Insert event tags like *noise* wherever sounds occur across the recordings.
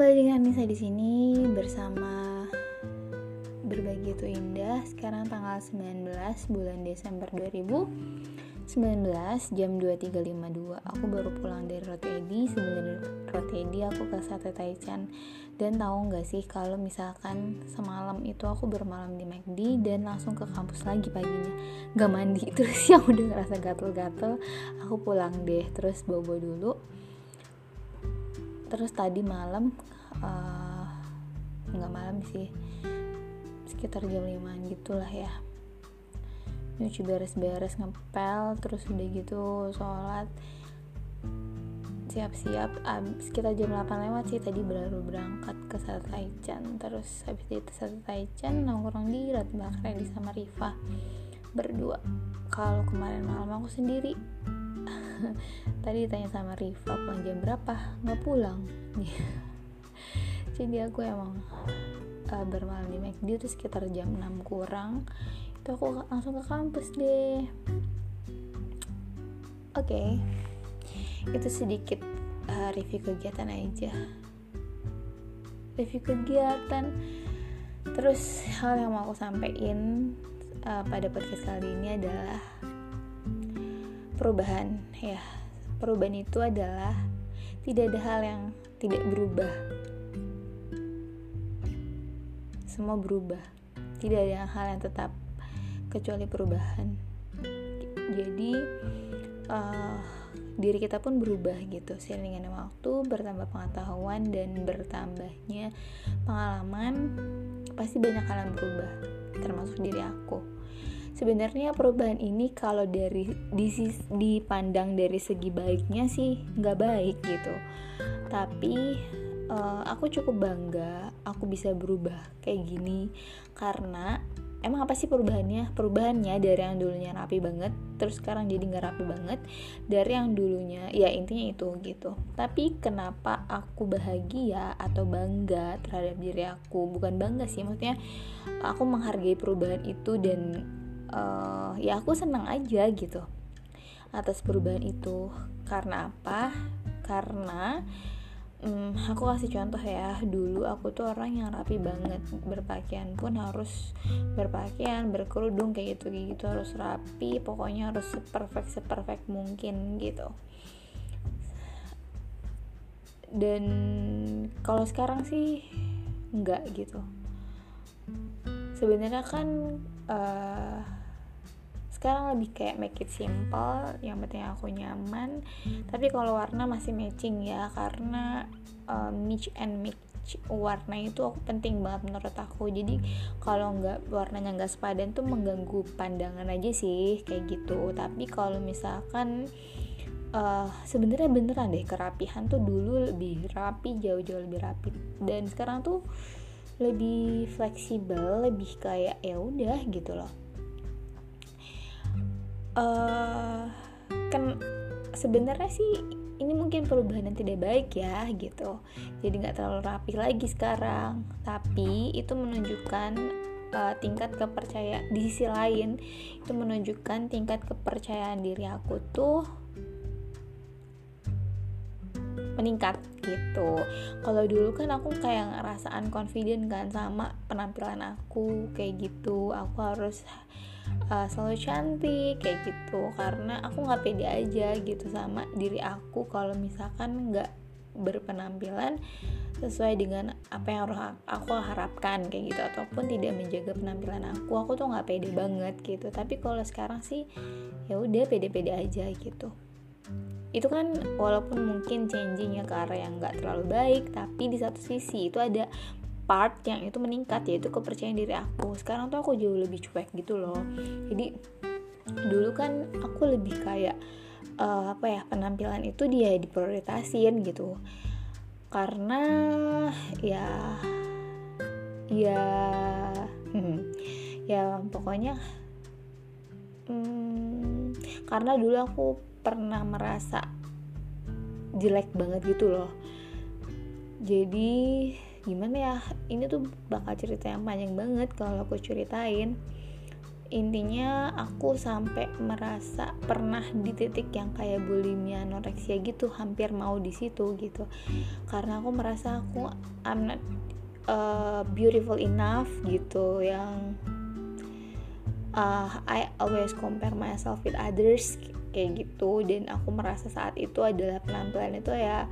kembali dengan Nisa di sini bersama Berbagi itu indah. Sekarang tanggal 19 bulan Desember 2019 jam 23.52. Aku baru pulang dari Roti Sebelum Roti aku ke Sate Taichan. Dan tahu nggak sih kalau misalkan semalam itu aku bermalam di McD dan langsung ke kampus lagi paginya. Gak mandi *laughs* terus yang udah ngerasa gatel-gatel. Aku pulang deh terus bobo dulu terus tadi malam uh, nggak malam sih sekitar jam 5 gitulah ya. Nyuci beres-beres ngepel terus udah gitu sholat. Siap-siap sekitar jam 8 lewat sih tadi baru berangkat ke Sate terus habis itu Sate nongkrong di Rat di sama Riva berdua. Kalau kemarin malam aku sendiri *laughs* tadi ditanya sama Riva pulang jam berapa? Nggak pulang. *laughs* Jadi aku emang uh, bermalam di McD itu sekitar jam 6 kurang. Itu aku langsung ke kampus deh. Oke. Okay. itu sedikit uh, review kegiatan aja. Review kegiatan. Terus hal yang mau aku sampaikan uh, pada podcast kali ini adalah perubahan ya. Perubahan itu adalah tidak ada hal yang tidak berubah. Semua berubah. Tidak ada hal yang tetap kecuali perubahan. Jadi uh, diri kita pun berubah gitu seiring dengan waktu bertambah pengetahuan dan bertambahnya pengalaman pasti banyak hal yang berubah termasuk diri aku sebenarnya perubahan ini kalau dari di, dipandang dari segi baiknya sih nggak baik gitu. Tapi uh, aku cukup bangga aku bisa berubah kayak gini. Karena emang apa sih perubahannya? Perubahannya dari yang dulunya rapi banget terus sekarang jadi nggak rapi banget dari yang dulunya ya intinya itu gitu. Tapi kenapa aku bahagia atau bangga terhadap diri aku? Bukan bangga sih maksudnya aku menghargai perubahan itu dan uh, ya aku senang aja gitu atas perubahan itu. Karena apa? Karena um, aku kasih contoh ya dulu aku tuh orang yang rapi banget. Berpakaian pun harus berpakaian berkerudung kayak gitu gitu harus rapi pokoknya harus seperfect seperfect mungkin gitu. Dan kalau sekarang sih enggak gitu. Sebenarnya kan uh, sekarang lebih kayak make it simple yang penting aku nyaman. Tapi kalau warna masih matching ya karena uh, mix and mix warna itu aku penting banget menurut aku. Jadi kalau nggak warnanya nggak sepadan tuh mengganggu pandangan aja sih kayak gitu. Tapi kalau misalkan uh, sebenarnya beneran deh kerapihan tuh dulu lebih rapi jauh-jauh lebih rapi. Dan sekarang tuh lebih fleksibel lebih kayak ya udah gitu loh uh, kan sebenarnya sih ini mungkin perubahan yang tidak baik ya gitu. Jadi nggak terlalu rapi lagi sekarang. Tapi itu menunjukkan uh, tingkat kepercayaan di sisi lain itu menunjukkan tingkat kepercayaan diri aku tuh meningkat gitu. Kalau dulu kan aku kayak ngerasaan confident kan sama penampilan aku kayak gitu. Aku harus uh, selalu cantik kayak gitu. Karena aku nggak pede aja gitu sama diri aku kalau misalkan nggak berpenampilan sesuai dengan apa yang aku harapkan kayak gitu. Ataupun tidak menjaga penampilan aku aku tuh nggak pede banget gitu. Tapi kalau sekarang sih ya udah pede-pede aja gitu. Itu kan walaupun mungkin changingnya ke arah yang nggak terlalu baik tapi di satu sisi itu ada part yang itu meningkat yaitu kepercayaan diri aku. Sekarang tuh aku jauh lebih cuek gitu loh. Jadi dulu kan aku lebih kayak uh, apa ya penampilan itu dia diprioritasin gitu. Karena ya ya hmm, ya pokoknya hmm, karena dulu aku pernah merasa jelek banget gitu loh. Jadi gimana ya ini tuh bakal cerita yang panjang banget kalau aku ceritain. Intinya aku sampai merasa pernah di titik yang kayak bulimia anoreksia gitu hampir mau di situ gitu. Karena aku merasa aku I'm not uh, beautiful enough gitu yang uh, I always compare myself with others kayak gitu. Dan aku merasa saat itu adalah penampilan itu ya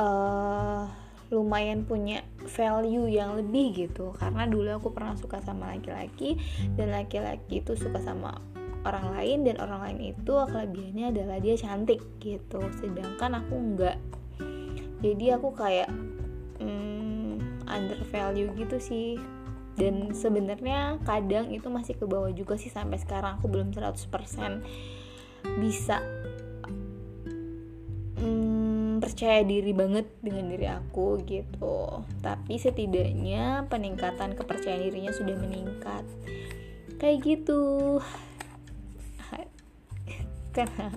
uh, lumayan punya value yang lebih gitu. Karena dulu aku pernah suka sama laki-laki dan laki-laki itu suka sama orang lain dan orang lain itu kelebihannya adalah dia cantik gitu. Sedangkan aku enggak. Jadi aku kayak hmm, under value gitu sih. Dan sebenarnya kadang itu masih ke bawah juga sih sampai sekarang. Aku belum 100% bisa percaya diri banget dengan diri aku gitu. Tapi setidaknya peningkatan kepercayaan dirinya sudah meningkat. Kayak gitu. Karena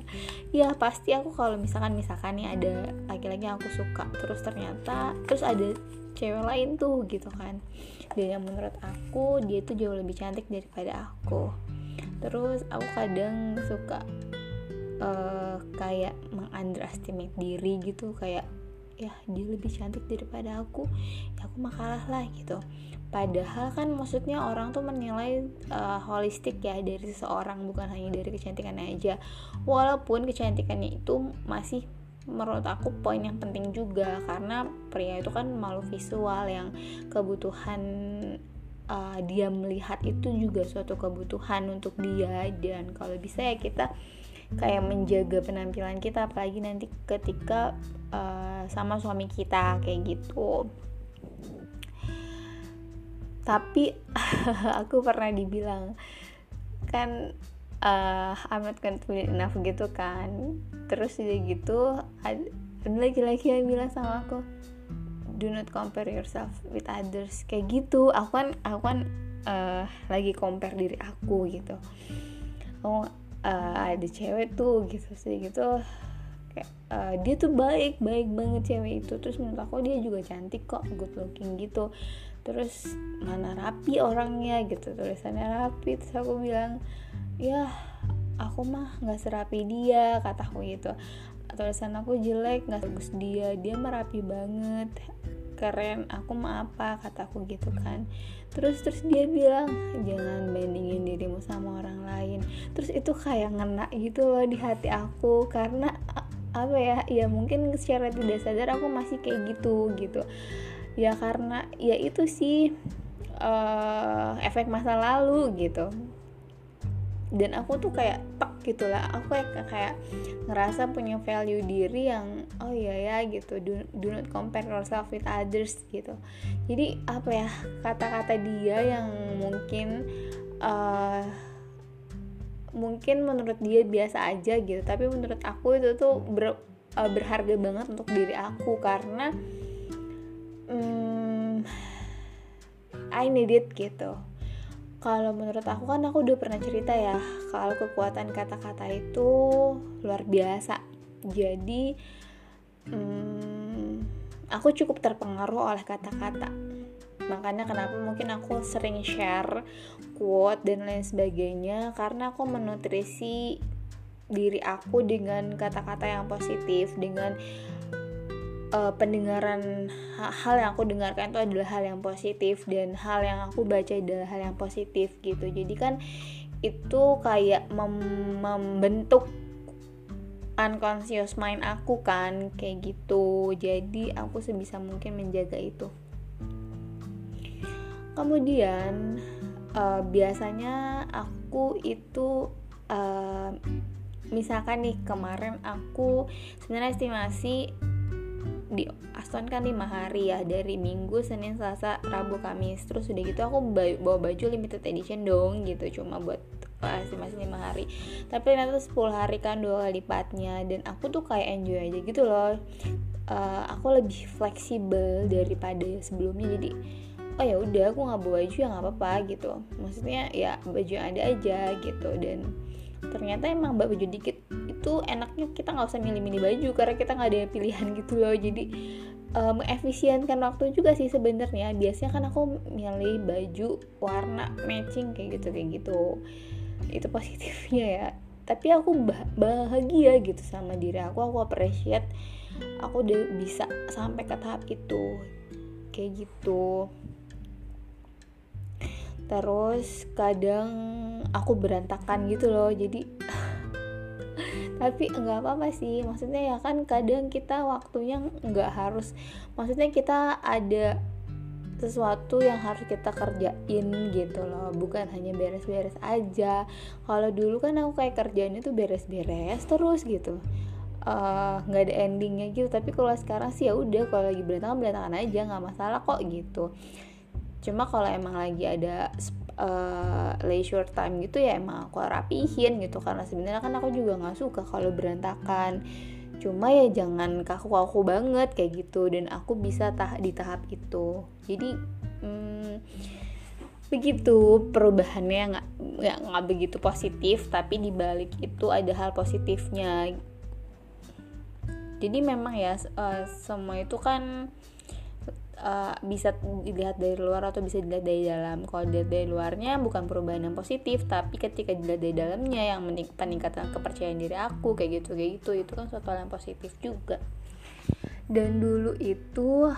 ya pasti aku kalau misalkan misalkan nih ada laki-laki yang aku suka terus ternyata terus ada cewek lain tuh gitu kan. Dan yang menurut aku dia tuh jauh lebih cantik daripada aku. Terus aku kadang suka uh, kayak mengunderestimate diri gitu kayak ya dia lebih cantik daripada aku ya aku mah kalah lah gitu. Padahal kan maksudnya orang tuh menilai uh, holistik ya dari seseorang bukan hanya dari kecantikannya aja. Walaupun kecantikannya itu masih menurut aku poin yang penting juga karena pria itu kan malu visual yang kebutuhan uh, dia melihat itu juga suatu kebutuhan untuk dia. Dan kalau bisa ya kita kayak menjaga penampilan kita apalagi nanti ketika uh, sama suami kita kayak gitu. Tapi *laughs* aku pernah dibilang kan uh, I'm not confident enough gitu kan. Terus udah gitu ada laki-laki yang bilang sama aku do not compare yourself with others. Kayak gitu aku kan aku kan uh, lagi compare diri aku gitu. Aku uh, ada cewek tuh gitu sih gitu. Kayak uh, dia tuh baik baik banget cewek itu. Terus menurut aku dia juga cantik kok good looking gitu. Terus mana rapi orangnya gitu tulisannya rapi. Terus aku bilang ya aku mah nggak serapi dia kataku gitu. Tulisan aku jelek nggak bagus dia. Dia merapi banget keren aku mah apa? kataku gitu kan. Terus terus dia bilang jangan bandingin dirimu sama orang lain. Terus itu kayak ngena gitu loh di hati aku karena apa ya ya mungkin secara tidak sadar aku masih kayak gitu gitu. Ya karena ya itu sih uh, efek masa lalu gitu. Dan aku tuh kayak tek gitu lah aku kayak kayak ngerasa punya value diri yang oh iya ya gitu. Do, do not compare yourself with others gitu. Jadi apa ya kata-kata dia yang mungkin uh, mungkin menurut dia biasa aja gitu. Tapi menurut aku itu tuh ber, uh, berharga banget untuk diri aku. Karena um, I need it gitu kalau menurut aku kan aku udah pernah cerita ya kalau kekuatan kata-kata itu luar biasa. Jadi hmm, aku cukup terpengaruh oleh kata-kata. Makanya kenapa mungkin aku sering share quote dan lain sebagainya karena aku menutrisi diri aku dengan kata-kata yang positif dengan uh, pendengaran hal yang aku dengarkan itu adalah hal yang positif dan hal yang aku baca adalah hal yang positif gitu. Jadi kan itu kayak mem membentuk unconscious mind aku kan kayak gitu. Jadi aku sebisa mungkin menjaga itu. Kemudian uh, biasanya aku itu uh, misalkan nih kemarin aku sebenarnya estimasi Aston kan lima hari ya dari Minggu, Senin, Selasa, Rabu, Kamis. Terus udah gitu aku bawa baju limited edition dong gitu cuma buat estimasi lima hari. Tapi ternyata 10 hari kan dua kali lipatnya. Dan aku tuh kayak enjoy aja gitu loh. Uh, aku lebih fleksibel daripada sebelumnya. Jadi oh ya udah aku nggak bawa baju ya nggak apa-apa gitu. Maksudnya ya baju yang ada aja gitu. Dan ternyata emang baju dikit itu enaknya kita nggak usah milih-milih baju karena kita nggak ada pilihan gitu loh. Jadi uh, mengefisienkan waktu juga sih sebenarnya. Biasanya kan aku milih baju warna matching kayak gitu kayak gitu. Itu positifnya ya. Tapi aku bahagia gitu sama diri aku. Aku appreciate aku udah bisa sampai ke tahap itu. Kayak gitu. Terus kadang aku berantakan gitu loh. Jadi *laughs* tapi nggak apa-apa sih. Maksudnya ya kan kadang kita waktunya nggak harus maksudnya kita ada sesuatu yang harus kita kerjain gitu loh. Bukan hanya beres-beres aja. Kalau dulu kan aku kayak kerjaan itu beres-beres terus gitu. Eh, nggak uh, ada endingnya gitu. Tapi kalau sekarang sih ya udah kalau lagi berantakan berantakan aja. Nggak masalah kok gitu. Cuma kalau emang lagi ada uh, leisure time gitu ya emang aku rapihin gitu. Karena sebenarnya kan aku juga nggak suka kalau berantakan. Cuma ya jangan kaku-kaku banget kayak gitu. Dan aku bisa tah di tahap itu. Jadi hmm, begitu perubahannya nggak nggak begitu positif tapi dibalik itu ada hal positifnya. Jadi memang ya uh, semua itu kan uh, bisa dilihat dari luar atau bisa dilihat dari dalam. Kalau dilihat dari luarnya bukan perubahan yang positif, tapi ketika dilihat dari dalamnya yang peningkatan kepercayaan diri aku kayak gitu kayak gitu itu kan suatu hal yang positif juga. Dan dulu itu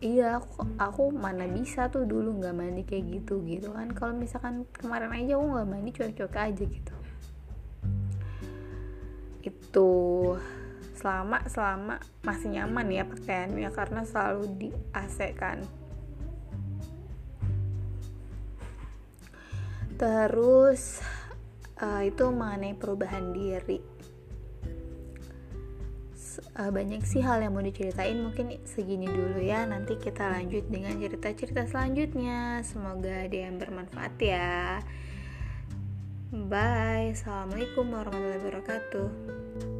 iya aku, aku mana bisa tuh dulu nggak mandi kayak gitu gitu kan kalau misalkan kemarin aja aku nggak mandi cuek-cuek aja gitu itu selama selama masih nyaman ya pakaiannya karena selalu di AC kan. Terus uh, itu mengenai perubahan diri. Uh, banyak sih hal yang mau diceritain mungkin segini dulu ya. Nanti kita lanjut dengan cerita-cerita selanjutnya. Semoga ada yang bermanfaat ya. Bye. Assalamualaikum warahmatullahi wabarakatuh